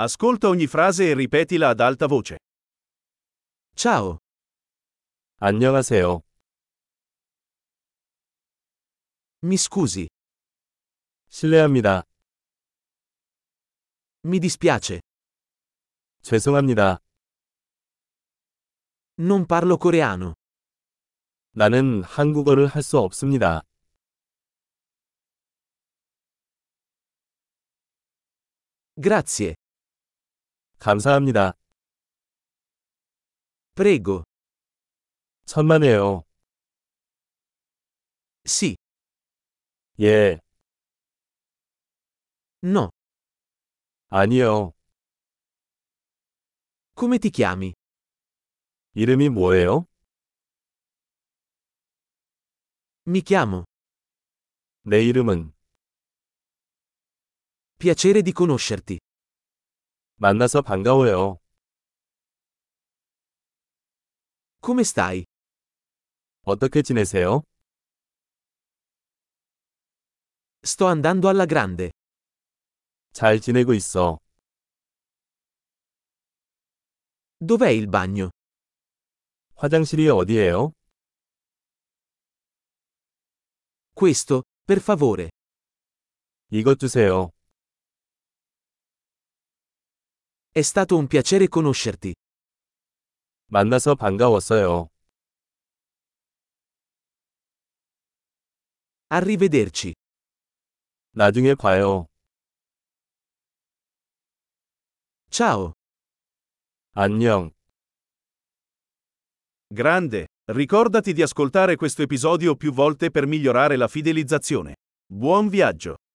Ascolta ogni frase e ripetila ad alta voce. Ciao, 안녕하세요. mi scusi, 실례합니다. mi dispiace, 죄송합니다. non parlo coreano. 나는 한국어를 할 수 없습니다. Grazie, 감사합니다. prego, 천만에요. sì, 예, no. 아니요. Come ti chiami? 이름이 뭐예요? Mi chiamo. 내 이름은 Piacere di conoscerti. 만나서 반가워요. Come stai? 어떻게 지내세요? Sto andando alla grande. 잘 지내고 있어. Dov'è il bagno? 화장실이 어디예요? Questo, per favore. 이것 주세요. È stato un piacere conoscerti. 만나서 반가웠어요. Arrivederci. 나중에 봐요. Ciao. 안녕. Grande. Ricordati di ascoltare questo episodio più volte per migliorare la fidelizzazione. Buon viaggio!